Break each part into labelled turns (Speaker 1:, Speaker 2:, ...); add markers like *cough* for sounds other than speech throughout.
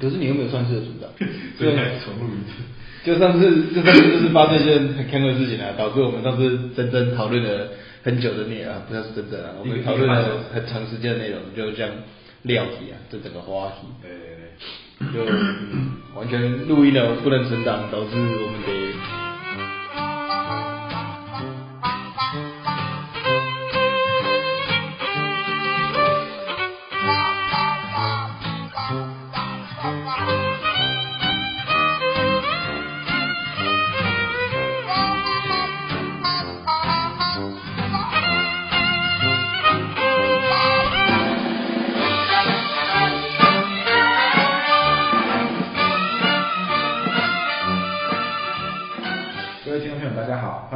Speaker 1: 可是你又没有上次的存档，*laughs*
Speaker 2: 所以再重录一次。
Speaker 1: 就上次，就上次就是发生一件很坑的事情啊，导致我们上次真真讨论了很久的内容啊，不是真真啊，我们讨论了很长时间的内容，就这样撂题啊，这整个话题。
Speaker 2: 对对对，
Speaker 1: 就、嗯、完全录音了不能存档，导致我们得。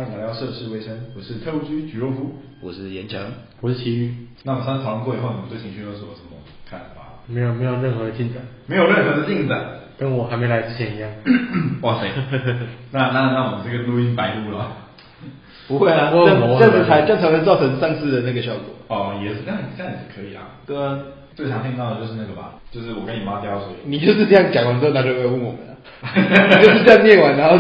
Speaker 2: 我是特务局举若夫，
Speaker 1: 我是严强，
Speaker 3: 我是奇遇。
Speaker 2: 那我们上次讨论过以后，你们对情绪勒索有什么看法？
Speaker 3: 没有，没有任何的进展，
Speaker 2: 没有任何的进展，
Speaker 3: 跟我还没来之前一样。*coughs*
Speaker 2: 哇塞，*laughs* 那那那我们这个录音白录了？
Speaker 1: 不会啊，这这样子才这样才能造成上次的那个效果。
Speaker 2: 哦，也是这样，这样也是可以啊。
Speaker 1: 对啊，
Speaker 2: 最常听到的就是那个吧，就是我跟你妈掉水。*laughs*
Speaker 1: 你就是这样讲完之后，他就会问我们了。*laughs* 就是这样念完，然后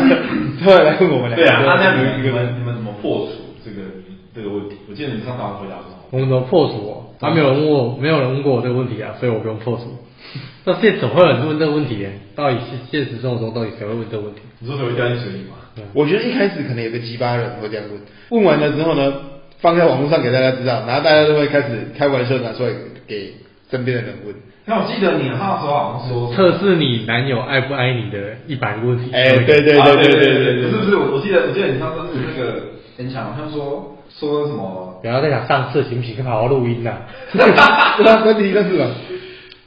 Speaker 1: 突然来问我们两
Speaker 2: 个。对啊，那这样你们你们你们怎么破除？这个这个问题，我记得你上次回答是什么？
Speaker 3: 我们怎么破除哦？他没有人问我，没有人问过我这个问题啊，所以我不用破除。*laughs* 那现在怎么会有人问这个问题呢？到底现现实生活中到底谁会问这个问题？
Speaker 2: 你说谁会掉进水里吗？
Speaker 1: 对我觉得一开始可能有个鸡巴人会这样问，问完了之后呢，放在网络上给大家知道，然后大家就会开始开玩笑拿出来给身边的人问。
Speaker 2: 那我记得你那时候好像说
Speaker 3: 测试你男友爱不爱你的一百个问题。
Speaker 1: 哎，对对对对对对对，
Speaker 2: 不是不是，我我记得我记得你上次是那个很强，好像说。说什么？
Speaker 3: 不要再讲上次行不行？可以好好录音呐。
Speaker 1: 那 *laughs* 问题是什么？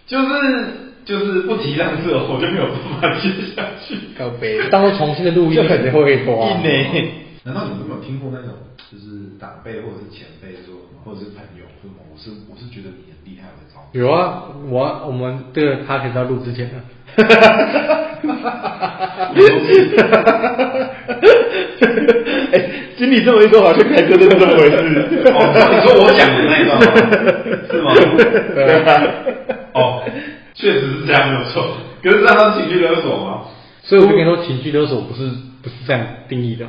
Speaker 2: 就是就是不提上次，我就没有办法接下去。
Speaker 1: 告别，
Speaker 3: 到时候重新的录音肯定会多。
Speaker 2: 一年？难道你们没有听过那种，就是长辈或者是前辈说，或者是朋友说什么？我是我是觉得你很厉害，我的招。
Speaker 3: 有啊，我我们这个他可以在录之前呢。哈哈哈哈哈哈！*laughs*
Speaker 1: 哎，经理这么一说，好像开车都是这么回事。
Speaker 2: 哦，你说我讲的那一段吗？*laughs* 是吗？对啊。哦，确实是这样没有错。可是这样是情绪勒索吗？
Speaker 3: 所以我就跟你说，情绪勒索不是不是这样定义的。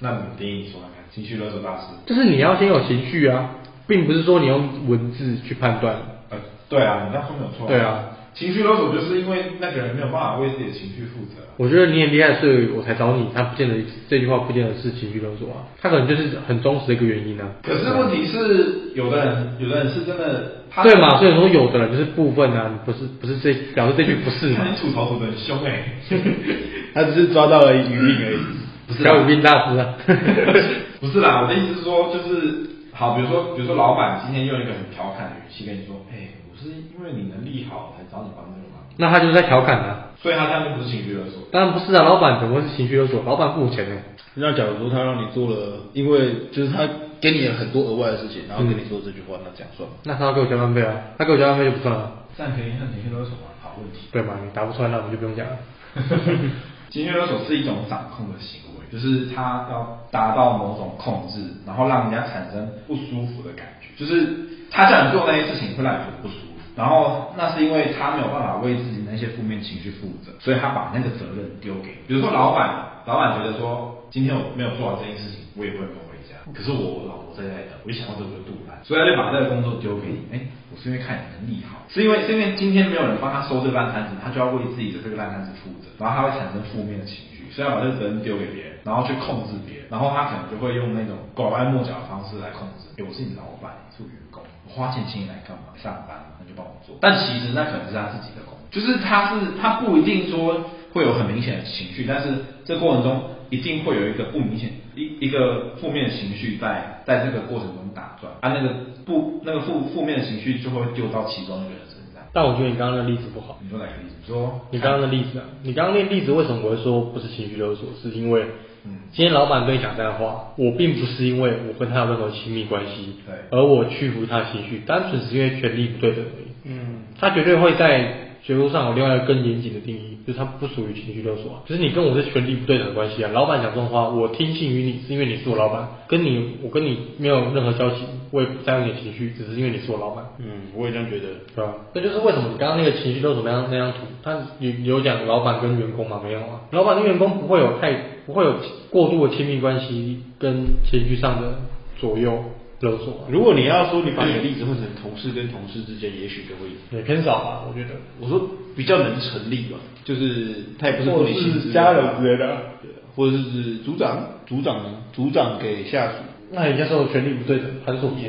Speaker 2: 那你定义说看看，情绪勒索大师。
Speaker 3: 就是你要先有情绪啊，并不是说你用文字去判断。
Speaker 2: 呃，对啊，你这样说没有错。
Speaker 3: 对啊。
Speaker 2: 情绪勒索就是因为那个人没有办法为自己的情绪负责。
Speaker 3: 我觉得你很厉害，所以我才找你。他不见得这句话不见得是情绪勒索啊，他可能就是很忠实的一个原因啊。
Speaker 2: 可是问题是，有的人有的人是真的，
Speaker 3: 对嘛？所以说有的人就是部分啊，不是不是这表示这句不是。
Speaker 2: 你吐槽吐的很凶哎，*laughs*
Speaker 1: 他只是抓到了鱼病而已，*laughs*
Speaker 3: 不是小语病大师啊。*laughs*
Speaker 2: 不是啦，我的意思是说，就是好，比如说比如说老板今天用一个很调侃的语气跟你说，哎。是因为你能力好才找你帮这个忙，
Speaker 3: 那他就是在调侃啊，
Speaker 2: 所以他这样就不是情绪勒索。
Speaker 3: 当然不是啊，老板怎么会是情绪勒索？老板付钱呢。
Speaker 1: 那假如说他让你做了，因为就是他给你了很多额外的事情，然后跟你说这句话，嗯、那这样算吗？
Speaker 3: 那他要给我加班费啊，他给我加班费就不算了。
Speaker 2: 这样可以算情绪勒索吗？好问题。
Speaker 3: 对嘛？你答不出来，那我们就不用讲了。*laughs*
Speaker 2: 情绪勒索是一种掌控的行为，就是他要达到某种控制，然后让人家产生不舒服的感觉，就是他叫你做那些事情会让你觉得不舒服。然后那是因为他没有办法为自己那些负面情绪负责，所以他把那个责任丢给，比如说老板，老板觉得说今天我没有做好这件事情，我也会。可是我老婆在在等，我一想到这个就肚烂，所以他就把这个工作丢给你。哎，我是因为看你能力好，是因为是因为今天没有人帮他收这个烂摊子，他就要为自己的这个烂摊子负责，然后他会产生负面的情绪，所以要把这个责任丢给别人，然后去控制别人，然后他可能就会用那种拐弯抹角的方式来控制。哎，我是你老板，你是员工，我花钱请你来干嘛？上班。那就帮我做，但其实那可能是他自己的工作，就是他是他不一定说会有很明显的情绪，但是这过程中一定会有一个不明显一一个负面的情绪在在这个过程中打转，啊那个不那个负负面的情绪就会丢到其中一个人身上。
Speaker 3: 但我觉得你刚刚的例子不好，
Speaker 2: 你说哪个例子？你说
Speaker 3: 你刚刚的例子啊，你刚刚那例子为什么我会说不是情绪勒索？是因为。嗯，今天老板跟你讲这样的话，我并不是因为我跟他有任何亲密关系，
Speaker 2: 对，
Speaker 3: 而我屈服他的情绪，单纯是因为权力不对等而已。
Speaker 1: 嗯，
Speaker 3: 他绝对会在学术上有另外一个更严谨的定义，就是它不属于情绪勒索啊，就是你跟我是权力不对等的关系啊。老板讲这种话，我听信于你，是因为你是我老板，跟你我跟你没有任何交集，我也不在乎你的情绪，只是因为你是我老板。
Speaker 1: 嗯，我也这样觉得，
Speaker 3: 对吧？这就是为什么你刚刚那个情绪勒索那张那样图，他有有讲老板跟员工吗？没有啊，老板跟员工不会有太不会有过度的亲密关系跟情绪上的左右。勒索。
Speaker 1: 如果你要说你把你的例子换成同事跟同事之间，也许就会
Speaker 3: 也偏少吧，我觉得。
Speaker 1: 我说比较能成立吧，就是他也不是不理性
Speaker 3: 是家人之类的，
Speaker 1: 对，或者是组长，组长呢，组长给下属，
Speaker 3: 那人家说权力不对等，还是说不是？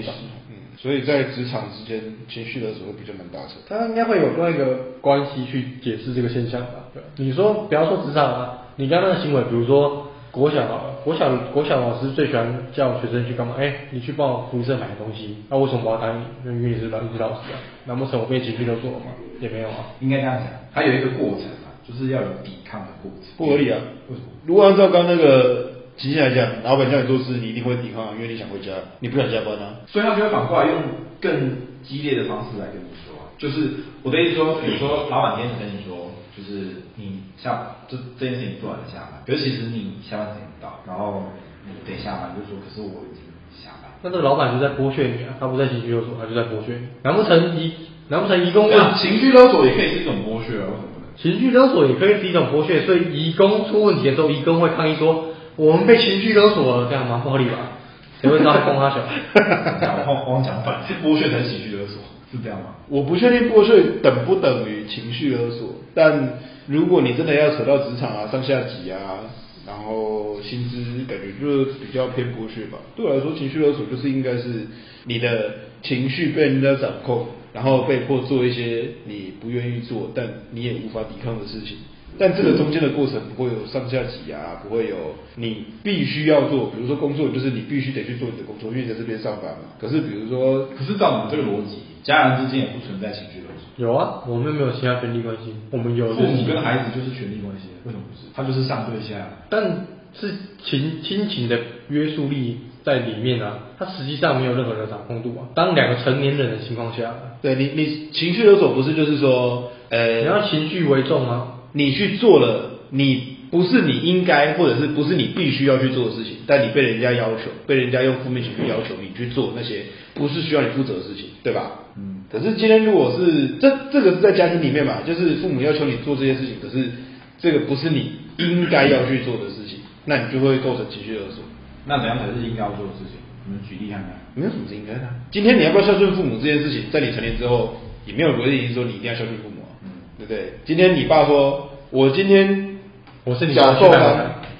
Speaker 1: 嗯，所以在职场之间，情绪的时候比较难达成。
Speaker 3: 他应该会有另外一个关系去解释这个现象吧？对，你说不要说职场啊，你刚刚的行为，比如说。国小国小国小老师最喜欢叫学生去干嘛？哎、欸，你去帮我福利社买东西。那、啊、为什么我要答应你？因为你是老师老师啊。难不成我被情绪勒索了吗？也没有啊。
Speaker 2: 应该这样讲，它有一个过程啊，就是要有抵抗的过程。
Speaker 1: 不合理啊？
Speaker 2: 为什么？
Speaker 1: 如果按照刚那个情形来讲，老板叫你做事，你一定会抵抗，因为你想回家，你不想加班啊。
Speaker 2: 所以他就会反过来用更激烈的方式来跟你说，就是我的意思说，比如说老板今天跟你说。就是你下这这件事情做完了下班，可是其是你下班时间不到，然后你得下班，就说可是我已经下班。
Speaker 3: 那这个老板就在剥削你啊，他不在情绪勒索，他就在剥削你。难不成一难不成移工问
Speaker 2: 情绪勒索也可以是一种剥削啊？为什么呢？
Speaker 3: 情绪勒索也可以是一种剥削，所以移工出问题的时候，移工会抗议说我们被情绪勒索了，这样蛮不合理吧？谁会知道他攻他小？
Speaker 2: 我 *laughs* 我讲反，是 *laughs* *laughs* 剥削才是情绪勒索。是这样吗？
Speaker 1: 我不确定剥削等不等于情绪勒索，但如果你真的要扯到职场啊、上下级啊，然后薪资，感觉就是比较偏剥削吧。对我来说，情绪勒索就是应该是你的情绪被人家掌控，然后被迫做一些你不愿意做，但你也无法抵抗的事情。但这个中间的过程不会有上下级啊，不会有你必须要做，比如说工作就是你必须得去做你的工作，因为你在这边上班嘛。可是比如说，
Speaker 2: 可是照你这个逻辑，家人之间也不存在情绪勒索。
Speaker 3: 有啊，我们没有其他权利关系，我们有
Speaker 2: 父母跟孩子就是权利关系，为什么不是？他就是上对下，
Speaker 3: 但是情亲情的约束力在里面啊，他实际上没有任何的掌控度啊。当两个成年人的情况下，
Speaker 1: 对你你情绪勒索不是就是说，呃，
Speaker 3: 你要情绪为重吗？
Speaker 1: 你去做了，你不是你应该，或者是不是你必须要去做的事情，但你被人家要求，被人家用负面情绪要求你去做那些不是需要你负责的事情，对吧？嗯。可是今天如果是这这个是在家庭里面嘛，就是父母要求你做这些事情，可是这个不是你应该要去做的事情，那你就会构成情绪勒索。
Speaker 2: 那怎样才是应该要做的事情？我们举例看看。
Speaker 1: 没有什么是应该的。今天你要不要孝顺父母这件事情，在你成年之后，也没有规定说你一定要孝顺父母。对不对？今天你爸说，我今天
Speaker 3: 我是你
Speaker 1: 小时候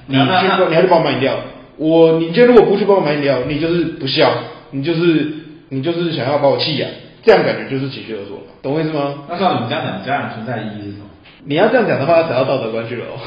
Speaker 1: 你去，你还是帮我买饮料。我，你今天如果不去帮我买饮料，你就是不孝，你就是你就是想要把我弃养，这样感觉就是情绪勒索，懂我意思吗？
Speaker 2: 那照你们这样讲，家长存在意义是什么？
Speaker 1: 你要这样讲的话，要扯到道德观去了哦。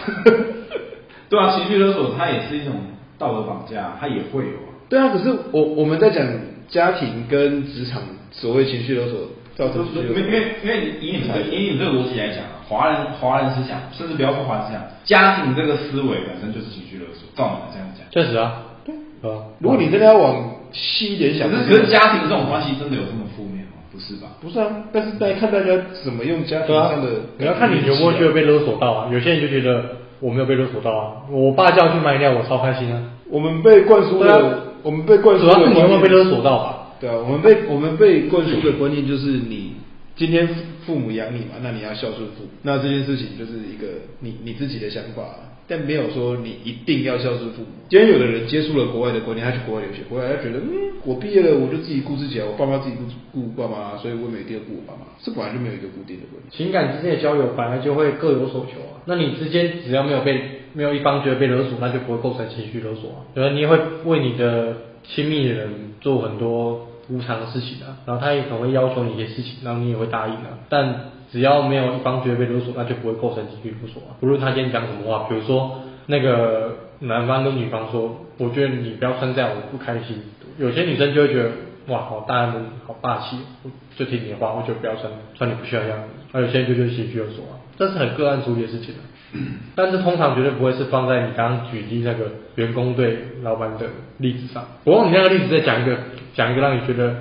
Speaker 1: *laughs*
Speaker 2: 对啊，情绪勒索它也是一种道德绑架，它也会有啊。
Speaker 1: 对啊，可是我我们在讲家庭跟职场所谓情绪勒索。
Speaker 2: 因为因为因为以你们这以你们这个逻辑来讲啊，华人华人思想，甚至不要说华人思想，家庭这个思维本身就是情绪勒索，照你们这样讲。
Speaker 3: 确实啊，对
Speaker 1: 啊。如果你真的要往细一点想，
Speaker 2: 可是可是家庭这种关系真的有这么负面吗？不是吧？
Speaker 1: 不是啊，但是大家看大家怎么用家庭上的，
Speaker 3: 你要看你有没有觉得被勒索到啊。有些人就觉得我没有被勒索到啊，我爸叫我去买饮料，我超开心啊。
Speaker 1: 我们被灌输的，我们被灌输的，
Speaker 3: 主要是你有没有被勒索到啊？
Speaker 1: 对啊，我们被我们被灌输的观念就是你。今天父母养你嘛，那你要孝顺父母，那这件事情就是一个你你自己的想法，但没有说你一定要孝顺父母。既然有的人接触了国外的观念，他去国外留学，国外他觉得，嗯，我毕业了，我就自己顾自己啊，我爸妈自己顾顾爸妈，所以我每天要顾我爸妈，这本来就没有一个固定的观念。
Speaker 3: 情感之间的交友本来就会各有所求啊，那你之间只要没有被没有一方觉得被勒索，那就不会构成情绪勒索啊。对吧？你也会为你的亲密的人做很多。无偿的事情啊，然后他也可能会要求你一些事情，然后你也会答应啊。但只要没有一方觉得被勒索，那就不会构成情绪勒索啊。不论他今天讲什么话，比如说那个男方跟女方说，我觉得你不要穿这样，我不开心。有些女生就会觉得，哇，好大男人，好霸气，就听你的话，我就不要穿穿你不需要的样子。而有些人就觉得情绪勒索啊，这是很个案处理的事情啊。*clears throat* 但是通常绝对不会是放在你刚刚举例那个员工对老板的例子上。我用你那个例子再讲一个，讲一个让你觉得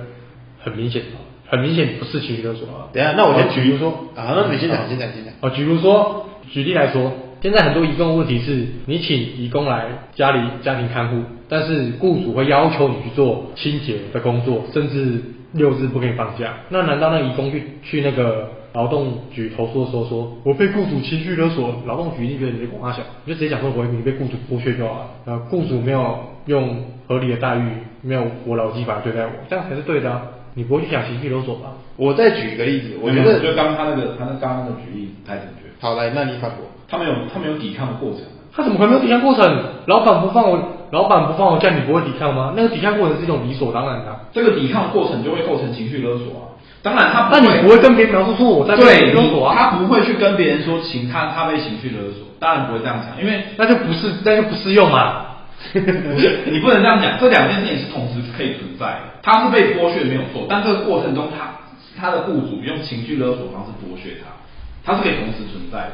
Speaker 3: 很明显、很明显不是情绪勒索啊。
Speaker 1: 等一下，那我先举，
Speaker 3: 比如说
Speaker 1: 啊，那你先讲，先讲，先讲。
Speaker 3: 哦，举如说，举例来说，现在很多移工问题是，你请移工来家里家庭看护，但是雇主会要求你去做清洁的工作，甚至六日不给你放假。那难道那移工去去那个劳动局投诉的时候说，我被雇主情绪勒索，劳动局一定觉得你在广大小，你就直接讲说我你被雇主剥削就好了。呃，雇主没有用合理的待遇，没有我劳基法对待我，这样才是对的啊。你不会去讲情绪勒索吧？
Speaker 1: 我再举一个例子，我觉得
Speaker 2: 就刚他那个他那刚刚那个举例不太正确。
Speaker 1: 好，来，那你反驳。
Speaker 2: 他没有他没有抵抗的过程。
Speaker 3: 他怎么可能没有抵抗过程？老板不放我，老板不放我假，你不会抵抗吗？那个抵抗过程是一种理所当然的。
Speaker 2: 这个抵抗过程就会构成情绪勒索啊。当然他不会，
Speaker 3: 那你不会跟别人描述说我在被情绪勒索啊？
Speaker 2: 他不会去跟别人说情他他被情绪勒索，当然不会这样讲，因为
Speaker 3: 那就不是那就不适用嘛。
Speaker 2: 你不能这样讲，这两件事情是同时可以存在的。他是被剥削没有错，但这个过程中他他的雇主用情绪勒索方式剥削他，他是可以同时存在的。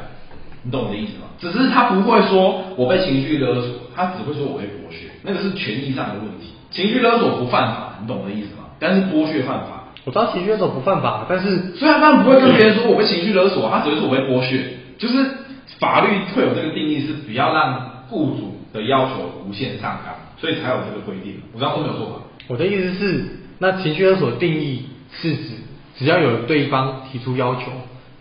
Speaker 2: 你懂我的意思吗？只是他不会说我被情绪勒索，他只会说我被剥削，那个是权益上的问题。情绪勒索不犯法，你懂我的意思吗？但是剥削犯法。
Speaker 3: 我知道情绪勒索不犯法，但是
Speaker 2: 虽然他不会跟别人说我被情绪勒索，他只会说我被剥削，就是法律会有这个定义，是不要让雇主的要求无限上纲，所以才有这个规定。我刚刚说没有错吧？
Speaker 3: 我的意思是，那情绪勒索定义是指只要有对方提出要求，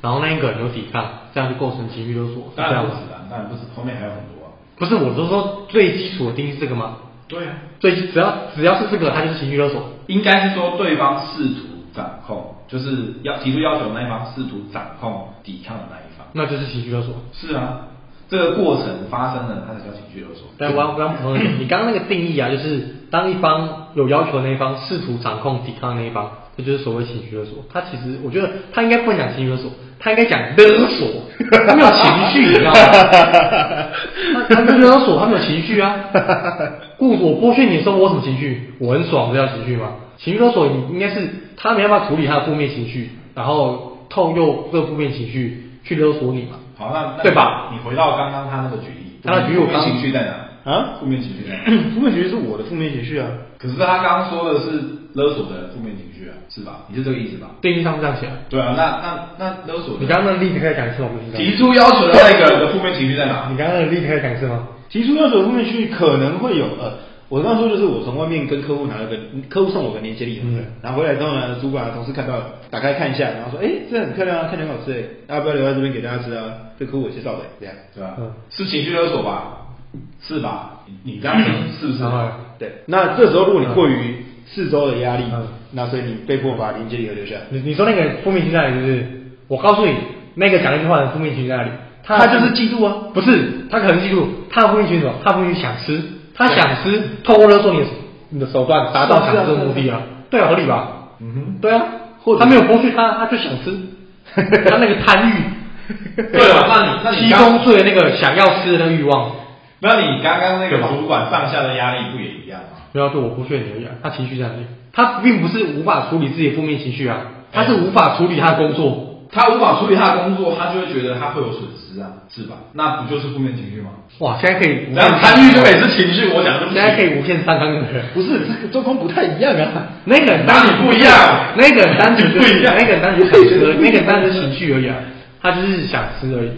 Speaker 3: 然后那一个人有抵抗，这样就构成情绪勒索。
Speaker 2: 当然不止啊，当然不止，后面还有很多啊。
Speaker 3: 不是，我是说最基础的定义是这个吗？
Speaker 2: 对啊，
Speaker 3: 最只要只要是这个，它就是情绪勒索。
Speaker 2: 应该是说对方试图掌控，就是要提出要求的那一方试图掌控抵抗的那一方，
Speaker 3: 那就是情绪勒索。
Speaker 2: 是啊。这个过程发生了，它才叫情绪勒索。
Speaker 3: 但我刚刚补充你刚刚那个定义啊，就是当一方有要求的那一方试图掌控、抵抗的那一方，这就是所谓情绪勒索。他其实我觉得他应该不能讲情绪勒索，他应该讲勒索。他没有情绪，你知道吗？他他没有勒索，他没有情绪啊。故我剥削你的时候，我什么情绪？我很爽，这叫情绪吗？情绪勒索你应该是他没办法处理他的负面情绪，然后透过这个负面情绪去勒索你嘛。
Speaker 2: 好，那，那
Speaker 3: 对吧？
Speaker 2: 你回到刚刚他那个举例，
Speaker 3: 他的举例我刚
Speaker 2: 情绪在哪？啊？负面情绪啊？*clears throat*
Speaker 1: 负面情绪是我的负面情绪啊。
Speaker 2: 可是他刚刚说的是勒索的负面情绪啊，是吧？你是这个意思吧？
Speaker 3: 定义上这样写。
Speaker 2: 对啊，那那那勒索，
Speaker 3: 你刚刚那个例子可以讲一次吗？
Speaker 2: 提出要求的那个人的负面情绪在哪？
Speaker 3: 你刚刚那个例子可以讲一次吗？
Speaker 1: 提出要求的负面情绪可能会有呃。我刚刚说就是我从外面跟客户拿了个客户送我个年节礼，嗯，然后回来之后呢，主管同事看到了，打开看一下，然后说，哎，这很漂亮啊，看起来很好吃哎，要不要留在这边给大家吃啊？这客户我介绍的，这样，
Speaker 2: 对吧？嗯，是情绪勒索吧？是吧？你你这样是不是？
Speaker 1: 对，那这时候如果你过于四周的压力，那所以你被迫把年节礼留下。
Speaker 3: 你你说那个负面情绪在哪里？就是我告诉你，那个讲一句话的负面情绪在哪里？
Speaker 1: 他就是嫉妒啊，
Speaker 3: 不是，他可能嫉妒，他的负面情绪什么？他负面想吃。他想吃，透过勒索你的你的手段达到想吃的目的啊，对啊，合理吧？嗯哼，对啊，或者他没有剥削他，他就想吃，*laughs* 他那个贪欲，
Speaker 2: 对吧？那你那你
Speaker 3: 七宗罪那个想要吃的那个欲望，
Speaker 2: 那你刚刚那个主管上下的压力不也一样吗？
Speaker 3: 不要对我剥削你而已啊，他情绪在哪里？他并不是无法处理自己的负面情绪啊，他是无法处理他的工作。
Speaker 2: 他无法处理他的工作，他就会觉得他会有损失啊，是吧？那不就是负面情绪吗？
Speaker 3: 哇，现在可以，
Speaker 2: 然后贪欲就也是情绪，我讲的，
Speaker 3: 现在可以无限上纲的人，
Speaker 1: 不是这个状况不太一样啊。
Speaker 3: 那个人当你不一样，那个人单纯不一样，那个人单纯想吃，那个人单纯情绪而已啊，他就是想吃而已。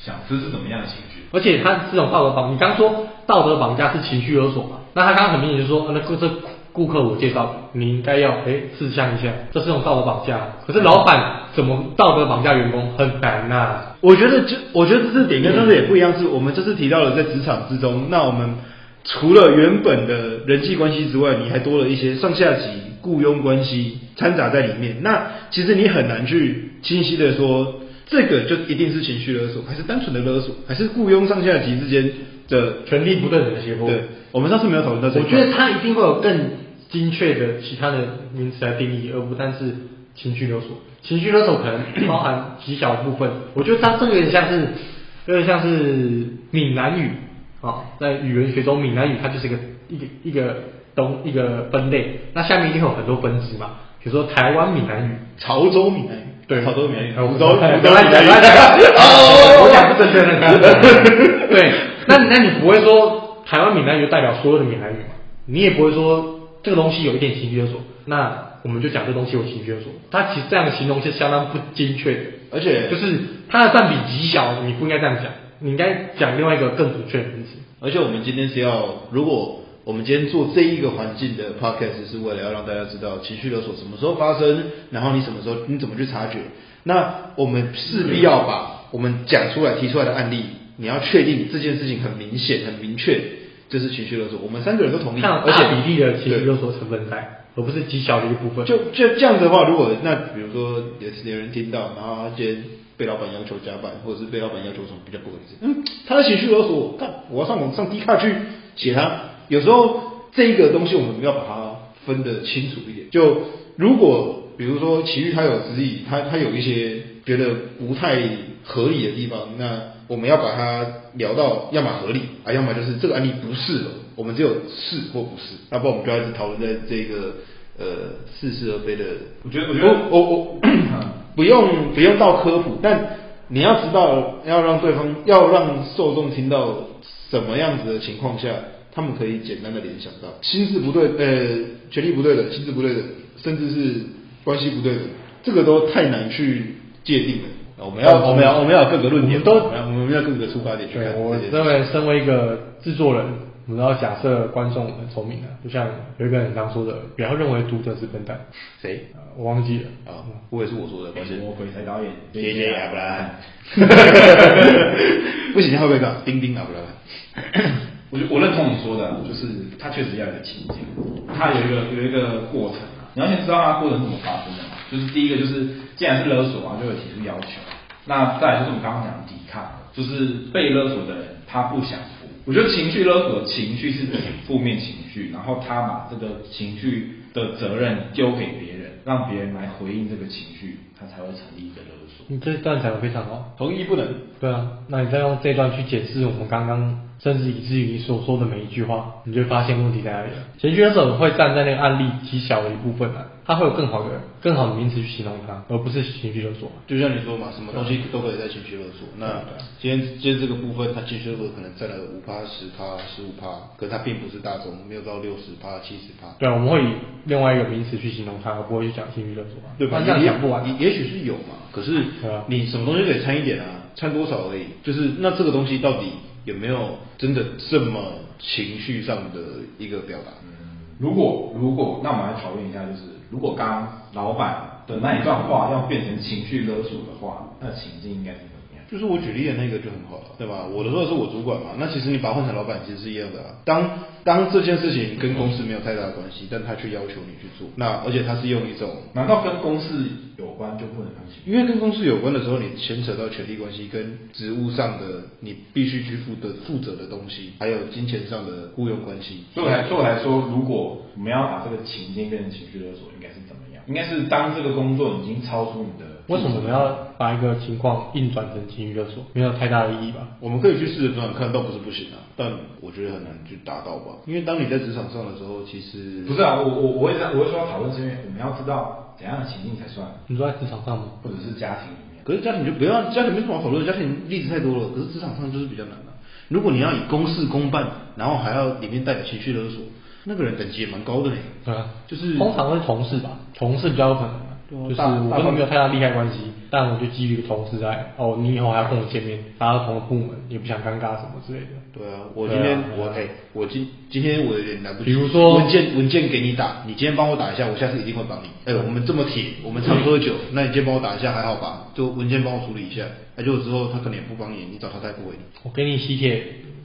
Speaker 2: 想吃是怎么样的情绪？
Speaker 3: 而且他这种道德绑，你刚说道德绑架是情绪勒索嘛？那他刚刚很明显就说，那个这。顾客我介绍，你应该要哎试香一下，这是种道德绑架。可是老板怎么道德绑架员工很难呐、
Speaker 1: 我觉得就我觉得这次点跟上次也不一样，是我们这次提到了在职场之中，那我们除了原本的人际关系之外，你还多了一些上下级雇佣关系掺杂在里面。那其实你很难去清晰的说，这个就一定是情绪勒索，还是单纯的勒索，还是雇佣上下级之间的
Speaker 3: 权力不对等的结果。
Speaker 1: 对，我们上次没有讨论到这个。
Speaker 3: 我觉得他一定会有更。精确的其他的名词来定义，而不单是情绪勒索。情绪勒索可能包含极小部分，我觉得它这个有点像是，有点像是闽南语啊，在语文学中，闽南语它就是一个一个一个东一个分类，那下面一定有很多分支嘛，比如说台湾闽南语、
Speaker 1: 潮州闽南语，对，潮州闽南语、福州、福州
Speaker 3: 闽南语，哦，我讲不正确那个，*laughs* 对，那那你不会说台湾闽南语代表所有的闽南语吗？你也不会说。这个东西有一点情绪勒索，那我我们就讲这东西有情绪勒索。它其实这样的形容是相当不精确的，
Speaker 1: 而且
Speaker 3: 就是它的占比极小，你不应该这样讲，你应该讲另外一个更准确的名词。
Speaker 1: 而且我们今天是要，如果我们今天做这一个环境的 podcast 是为了要让大家知道情绪勒索什么时候发生，然后你什么时候你怎么去察觉，那我们势必要把我们讲出来提出来的案例，你要确定这件事情很明显很明确，就是情绪勒索，我们三个人都同意，
Speaker 3: 而且比例的情绪勒索成分在，而不是极小的一部分。
Speaker 1: 就就这样子的话，如果那比如说有有人听到，然后他今天被老板要求加班，或者是被老板要求什么比较不合理，嗯，他的情绪勒索，看我要上网上 D 卡去写他。有时候这一个东西我们要把它分得清楚一点。就如果比如说奇遇他有质疑，他他有一些觉得不太合理的地方，那我们要把它聊到要么合理啊，要么就是这个案例不适合，我们只有是或不是，那不然我们就一直讨论在这个呃似是而非的。
Speaker 2: 我觉得我觉得
Speaker 1: 我我，我 *coughs* 不用不用到科普，但你要知道要让对方要让受众听到什么样子的情况下。他们可以简单的联想到心智不对，呃，权力不对的，心智不对的，甚至是关系不对的，这个都太难去界定了。我们要，我们要，我们要有各个论点，都，我们要各个出发点去看。
Speaker 3: 我认为，身为一个制作人，我们要假设观众很聪明的，就像有一个人刚说的，不要认为读者是笨蛋。
Speaker 1: 谁？
Speaker 3: 我忘记了。
Speaker 1: 啊，我也是我说的，抱歉。
Speaker 2: 魔鬼才导演，
Speaker 1: 谢谢阿布拉 *laughs* *laughs* 不行，会不会搞？丁丁阿布拉 *laughs*
Speaker 2: 我我认同你说的，就是他确实要有情境，他有一个有一个过程啊，你要先知道他过程怎么发生的嘛。就是第一个就是，既然是勒索啊，就会提出要求。那再来就是我们刚刚讲的抵抗，就是被勒索的人他不想付。我觉得情绪勒索情绪是负面情绪，然后他把这个情绪的责任丢给别人，让别人来回应这个情绪，他才会成立一个勒索。
Speaker 3: 你这段讲的非常好，
Speaker 1: 同意不能？
Speaker 3: 对啊，那你再用这段去解释我们刚刚。甚至以至于你所说的每一句话，你就会发现问题在哪里了。情绪勒索会站在那个案例极小的一部分啊，它会有更好的、更好的名词去形容它，而不是情绪勒索。
Speaker 1: 就像你说嘛，什么东西都可以在情绪勒索。那今天今天这个部分，它情绪勒索可能占了五趴、十趴、十五趴，可它并不是大众，没有到六十趴、七十趴。
Speaker 3: 对啊，我们会以另外一个名词去形容它，而不会去讲情绪勒索啊。
Speaker 1: 对吧？这样讲不完。也也许是有嘛，可是你什么东西可以掺一点啊？掺多少而已。就是那这个东西到底？有没有真的这么情绪上的一个表达？
Speaker 2: 嗯，如果如果，那我们来讨论一下，就是如果刚老板的那一段话要变成情绪勒索的话，那情境应该是？
Speaker 1: 就是我举例的那个就很好了，对吧？我的说的是我主管嘛，那其实你把它换成老板其实是一样的啊。当当这件事情跟公司没有太大的关系，但他却要求你去做，那而且他是用一种，
Speaker 2: 难道跟公司有关就不能放弃？
Speaker 1: 因为跟公司有关的时候，你牵扯到权力关系跟职务上的你必须去负的负责的东西，还有金钱上的雇佣关系。
Speaker 2: 所以我来，所以我来说，如果我们要把这个情境变成情绪勒索，应该是怎么样？应该是当这个工作已经超出你的。
Speaker 3: 为什么我们要把一个情况硬转成情绪勒索？没有太大的意义吧？
Speaker 1: 我们可以去试着转转看，倒不是不行啊，但我觉得很难去达到吧。因为当你在职场上的时候，其实
Speaker 2: 不是啊，我我我会我会说要讨论，是因为我们要知道怎样的情境才算。
Speaker 3: 你说在职场上吗？
Speaker 2: 或者是家庭里面？
Speaker 1: 可是家庭就不要，家庭没什么好讨论，家庭例子太多了。可是职场上就是比较难的。如果你要以公事公办，然后还要里面带有情绪勒索，那个人等级也蛮高的嘞。
Speaker 3: 对啊，
Speaker 1: 就是
Speaker 3: 通常会是同事吧，同事比较有可能。就是我跟你没有太大利害关系，但我就基于同事在哦，你以后还要跟我见面，大家同个部门，也不想尴尬什么之类的。
Speaker 1: 对啊，我今天、啊、我哎、欸，我今今天我有点来不及。
Speaker 3: 比如说
Speaker 1: 文件文件给你打，你今天帮我打一下，我下次一定会帮你。哎、欸，我们这么铁，我们常喝酒，那你今天帮我打一下还好吧？就文件帮我处理一下，哎，结果之后他可能也不帮你，你找他他也不回你。
Speaker 3: 我给你喜帖，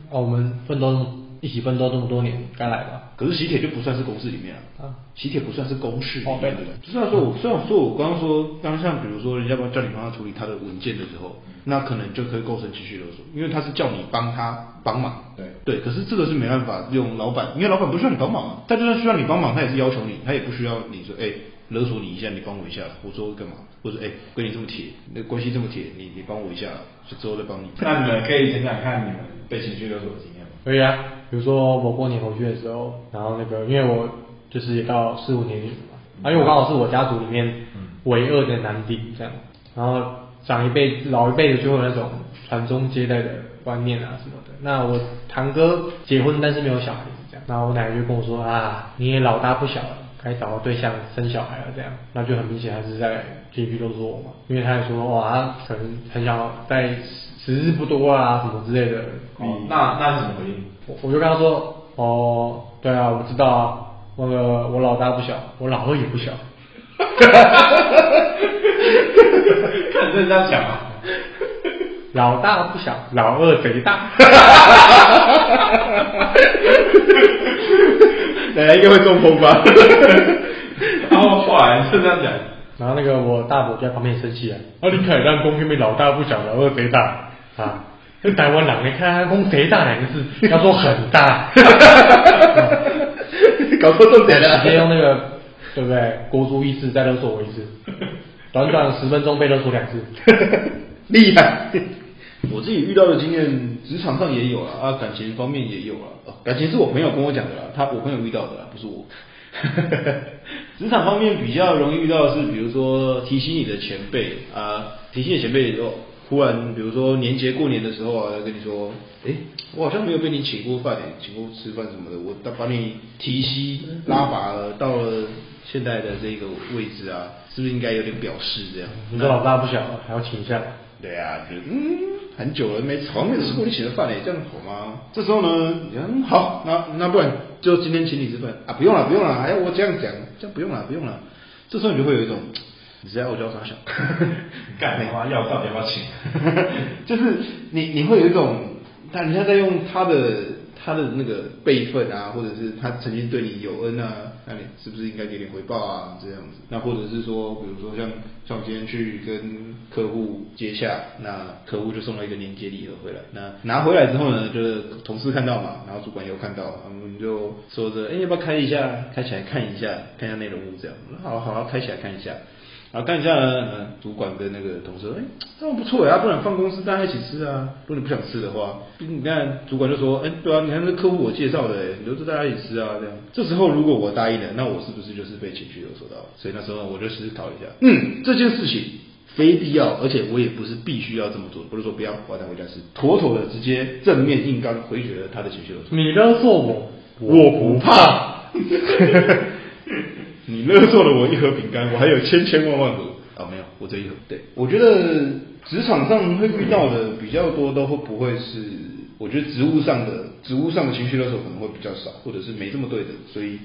Speaker 3: 哦，我们奋斗。一起奋斗这么多年，该来吧？
Speaker 1: 可是喜帖就不算是公事里面啊，啊，喜帖不算是公事里面。哦，对对对。虽然说我虽然说我刚刚说，刚刚像比如说人家帮叫你帮他处理他的文件的时候，那可能就可以构成情绪勒索，因为他是叫你帮他帮忙。
Speaker 2: 对
Speaker 1: 对，可是这个是没办法用老板，因为老板不需要你帮忙啊，他就算需要你帮忙，他也是要求你，他也不需要你说，哎，勒索你一下，你帮我一下，我说干嘛？或者哎，跟你这么铁，那关系这么铁，你你帮我一下，就之后再帮你。
Speaker 2: 那你们可以讲讲看你们被情绪勒索的经验吗？
Speaker 3: 可以啊。比如说我过年回去的时候，然后那个因为我就是也到四五年级嘛，啊，因为我刚好是我家族里面唯二的男丁这样，然后长一辈老一辈的就会有那种传宗接代的观念啊什么的。那我堂哥结婚但是没有小孩子这样，然后我奶奶就跟我说啊，你也老大不小了，该找个对象生小孩了这样，那就很明显还是在情绪勒索我嘛，因为他也说哇，他可能很想在时日不多啊什么之类的。
Speaker 2: 哦，那那是什么回应？
Speaker 3: 我我就跟他说，哦，对啊，我知道啊，那个我老大不小，我老二也不小。*laughs*
Speaker 2: 看你这样讲啊，
Speaker 3: 老大不小，老二贼大。*laughs* 哈哈哈哈哈哈！
Speaker 1: 奶奶应该会中风吧？*laughs*
Speaker 2: 然后后来是这样讲，
Speaker 3: 然后那个我大伯就在旁边生气啊，啊你凯让公那边老大不小，老二贼大啊，跟台湾人你看他公贼大两个字，他说很大，*laughs*
Speaker 1: 搞错重点了，
Speaker 3: 直接用那个对不对？国足一次再勒索我一次，短短十分钟被勒索两次，*laughs*
Speaker 1: 厉害。我自己遇到的经验，职场上也有啊，啊，感情方面也有啊。哦，感情是我朋友跟我讲的啦，他我朋友遇到的啦，不是我。*laughs* 职场方面比较容易遇到的是，比如说提醒你的前辈啊，提醒你的前辈哦，突然比如说年节过年的时候啊，跟你说，哎，我好像没有被你请过饭诶，请过吃饭什么的，我把你提携拉拔了，到了现在的这个位置啊，是不是应该有点表示这样？
Speaker 3: 你说老大不小了，还要请一下。
Speaker 1: 对啊，就嗯，很久了没从没有吃过你请的饭诶，这样好吗？这时候呢，嗯，好，那那不然就今天请你吃饭啊？不用了，不用了，还要我这样讲，这样不用了，不用了。这时候你就会有一种，*laughs* 你是在欧洲傻笑，
Speaker 2: 干没话要到底要不要请？*laughs*
Speaker 1: 就是你你会有一种，但人家在用他的。他的那个辈分啊，或者是他曾经对你有恩啊，那你是不是应该给点回报啊？这样子，那或者是说，比如说像像我今天去跟客户接洽，那客户就送了一个年节礼盒回来，那拿回来之后呢，就是同事看到嘛，然后主管又看到，我们就说着，哎，要不要开一下？开起来看一下，看一下内容物这样，好好好，开起来看一下。然后看一下呢，主管跟那个同事说，哎，这样不错呀，不然放公司大家一起吃啊。如果你不想吃的话，你看主管就说，哎，对啊，你看这客户我介绍的，留着大家一起吃啊，这样。这时候如果我答应了，那我是不是就是被情绪勒索到？所以那时候我就思考一下，嗯，这件事情非必要，而且我也不是必须要这么做，不是说不要，我要带回家吃，妥妥的直接正面硬刚回绝了他的情绪勒索。
Speaker 3: 你勒索我，我不怕。*laughs* *laughs* *laughs*
Speaker 1: 你勒索了我一盒饼干，我还有千千万万盒啊！没有，我这一盒。对，我觉得职场上会遇到的比较多，都会不会是？我觉得职务上的职务上的情绪勒索可能会比较少，或者是没这么对的，所以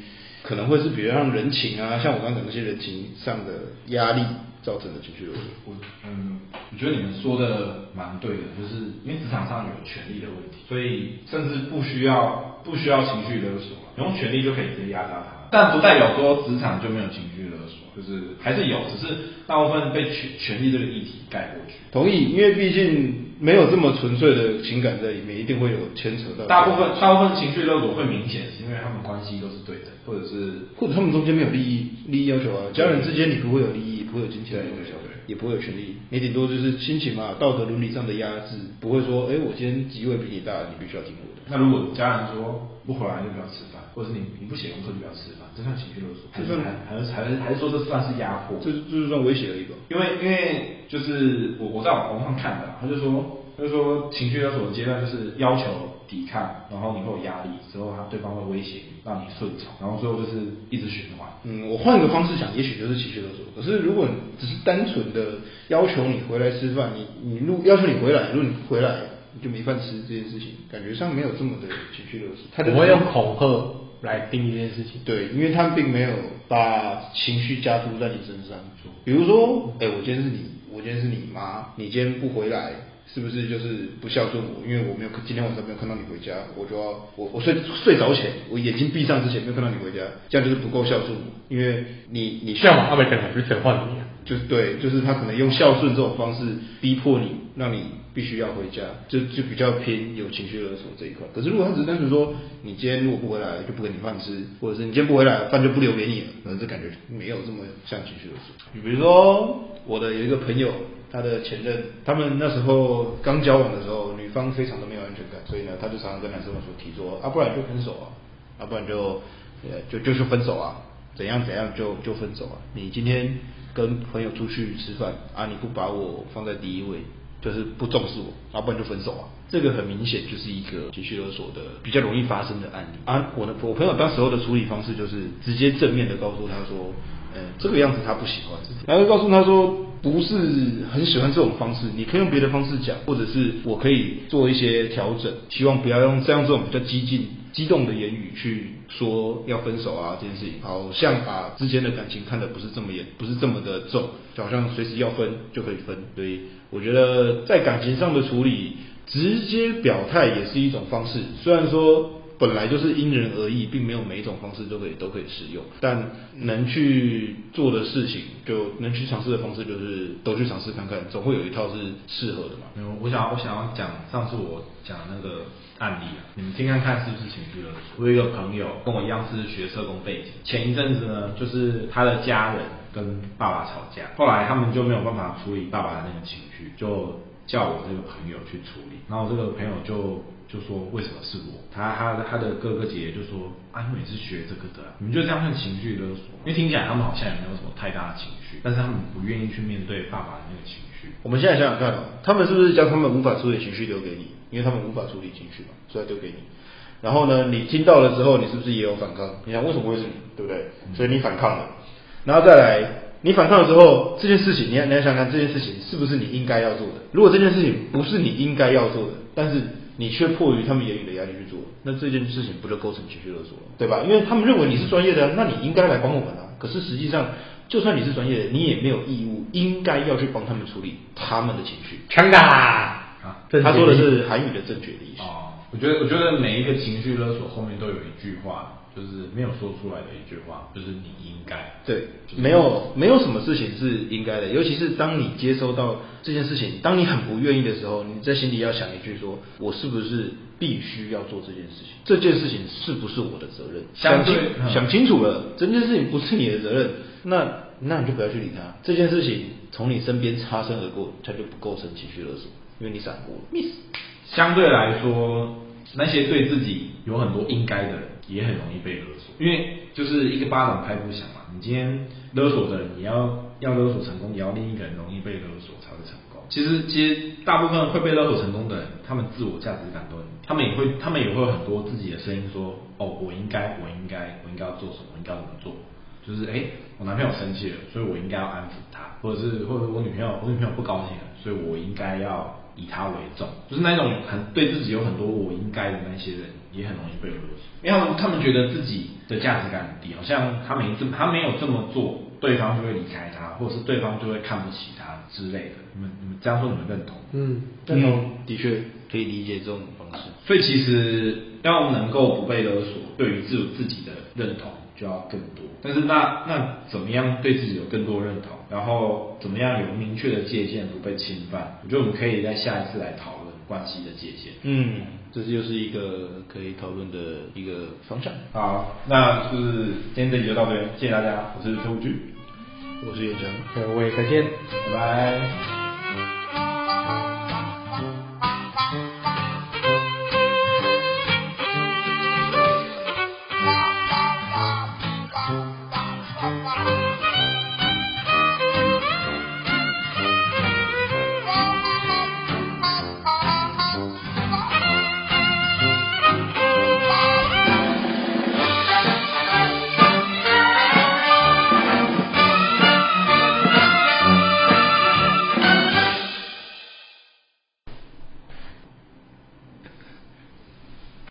Speaker 1: 可能会是比如像人情啊，像我刚刚讲那些人情上的压力造成的情绪勒索。
Speaker 2: 我嗯，我觉得你们说的蛮对的，就是因为职场上有权力的问题，所以甚至不需要不需要情绪勒索，用权力就可以直接压榨他。但不代表说职场就没有情绪勒索，就是还是有，只是大部分被权权力这个议题盖过去。
Speaker 1: 同意，因为毕竟没有这么纯粹的情感在里面，一定会有牵扯到。
Speaker 2: 大部分大部分情绪勒索会明显，是因为他们关系都是对的，或者是
Speaker 1: 或者他们中间没有利益利益要求啊，家人之间你不会有利益，不会有金钱的要求，也不会有权利，你顶多就是亲情嘛，道德伦理上的压制，不会说，哎，我今天职位比你大，你必须要听我的。
Speaker 2: 那如果家人说不回来就不要吃饭，或者是你你不写功课就不要吃饭，这算情绪勒索？还是还还是还是还是说这算是压迫？
Speaker 1: 这就是算威胁而已吧。
Speaker 2: 因为因为就是我我在网上看的，他就说他就说情绪勒索的阶段就是要求抵抗，然后你会有压力，之后他对方会威胁你，让你顺从，然后最后就是一直循环。
Speaker 1: 嗯，我换一个方式想，也许就是情绪勒索。可是如果你只是单纯的要求你回来吃饭，你你如要求你回来，如果你不回来。就没饭吃这件事情，感觉上没有这么的情绪勒索。他
Speaker 3: 不会用恐吓来定义这件事情。
Speaker 1: 对，因为他并没有把情绪加注在你身上。比如说，哎，我今天是你，我今天是你妈，你今天不回来，是不是就是不孝顺我？因为我没有今天晚上没有看到你回家，我就要我我睡睡着前，我眼睛闭上之前没有看到你回家，这样就是不够孝顺我。因为你你
Speaker 3: 孝嘛，阿美等还是等换你，
Speaker 1: 就是对，就是他可能用孝顺这种方式逼迫你，让你。必须要回家，就就比较偏有情绪勒索这一块。可是如果他只是单纯说，你今天如果不回来，就不给你饭吃，或者是你今天不回来，饭就不留给你了，可能这感觉没有这么像情绪勒索。你比如说我的有一个朋友，他的前任，他们那时候刚交往的时候，女方非常的没有安全感，所以呢，他就常常跟男生们说提说啊，不然就分手啊，啊不然就呃就就是分手啊，怎样怎样就就分手啊。你今天跟朋友出去吃饭啊，你不把我放在第一位。就是不重视我，要不然就分手啊。这个很明显就是一个情绪勒索的比较容易发生的案例啊。我的我朋友当时候的处理方式就是直接正面的告诉他说，呃，这个样子他不喜欢，然后告诉他说。不是很喜欢这种方式，你可以用别的方式讲，或者是我可以做一些调整，希望不要用这样这种比较激进、激动的言语去说要分手啊这件事情，好像把之间的感情看得不是这么严，不是这么的重，就好像随时要分就可以分。所以我觉得在感情上的处理，直接表态也是一种方式，虽然说。本来就是因人而异，并没有每一种方式都可以都可以适用，但能去做的事情，就能去尝试的方式，就是都去尝试看看，总会有一套是适合的嘛。
Speaker 2: 没有，我想我想要讲上次我讲那个案例啊，你们听看看是不是情绪勒索。我有一个朋友跟我一样是学社工背景，前一阵子呢，就是他的家人跟爸爸吵架，后来他们就没有办法处理爸爸的那个情绪，就叫我这个朋友去处理，然后我这个朋友就。就说为什么是我？他他他的哥哥姐姐就说啊，你们也是学这个的，你们就这样算情绪勒索？因为听起来他们好像也没有什么太大的情绪，但是他们不愿意去面对爸爸的那个情绪。
Speaker 1: 我们现在想想看啊，他们是不是将他们无法处理情绪留给你？因为他们无法处理情绪嘛，所以丢给你。然后呢，你听到了之后，你是不是也有反抗？你想为什么会是你？对不对？所以你反抗了，然后再来，你反抗了之后，这件事情，你要你要想想看，这件事情是不是你应该要做的？如果这件事情不是你应该要做的，但是你却迫于他们言语的压力去做，那这件事情不就构成情绪勒索了，对吧？因为他们认为你是专业的，那你应该来帮我们啊。可是实际上，就算你是专业的，你也没有义务应该要去帮他们处理他们的情绪。
Speaker 3: 强大啊！
Speaker 1: 他说的是韩语的正确的意思。
Speaker 2: 哦，我觉得，我觉得每一个情绪勒索后面都有一句话。就是没有说出来的一句话，就是你应该
Speaker 1: 对，没有没有什么事情是应该的，尤其是当你接收到这件事情，当你很不愿意的时候，你在心里要想一句说：我是不是必须要做这件事情？这件事情是不是我的责任？想清想清楚了，这件事情不是你的责任，那那你就不要去理他。这件事情从你身边擦身而过，它就不构成情绪勒索，因为你闪过了。Miss，
Speaker 2: 相对来说，那些对自己有很多应该的人。也很容易被勒索，因为就是一个巴掌拍不响嘛。你今天勒索的人，你要要勒索成功，也要另一个人容易被勒索才会成功。其实其实大部分会被勒索成功的人，他们自我价值感都很低，他们也会他们也会有很多自己的声音说，哦，我应该我应该我应该要做什么，我应该要怎么做。就是哎，我男朋友生气了，所以我应该要安抚他，或者是或者我女朋友我女朋友不高兴了，所以我应该要。以他为重，就是那种很对自己有很多我应该的那些人，也很容易被勒索，因为他们他们觉得自己的价值感很低，好像他没这他没有这么做，对方就会离开他，或者是对方就会看不起他之类的。你们你们这样说，你们认同？
Speaker 3: 嗯，认同，
Speaker 1: 嗯，的确可以理解这种方式。
Speaker 2: 所以其实要能够不被勒索，对于自自己的认同。就要更多，但是那那怎么样对自己有更多认同，然后怎么样有明确的界限不被侵犯？我觉得我们可以在下一次来讨论关系的界限。
Speaker 1: 嗯，这就是一个可以讨论的一个方向。
Speaker 2: 好，那就是今天这集就到这边，谢谢大家，我是邱武俊，
Speaker 1: 我是叶晨，
Speaker 3: 各位再见，
Speaker 2: 拜拜。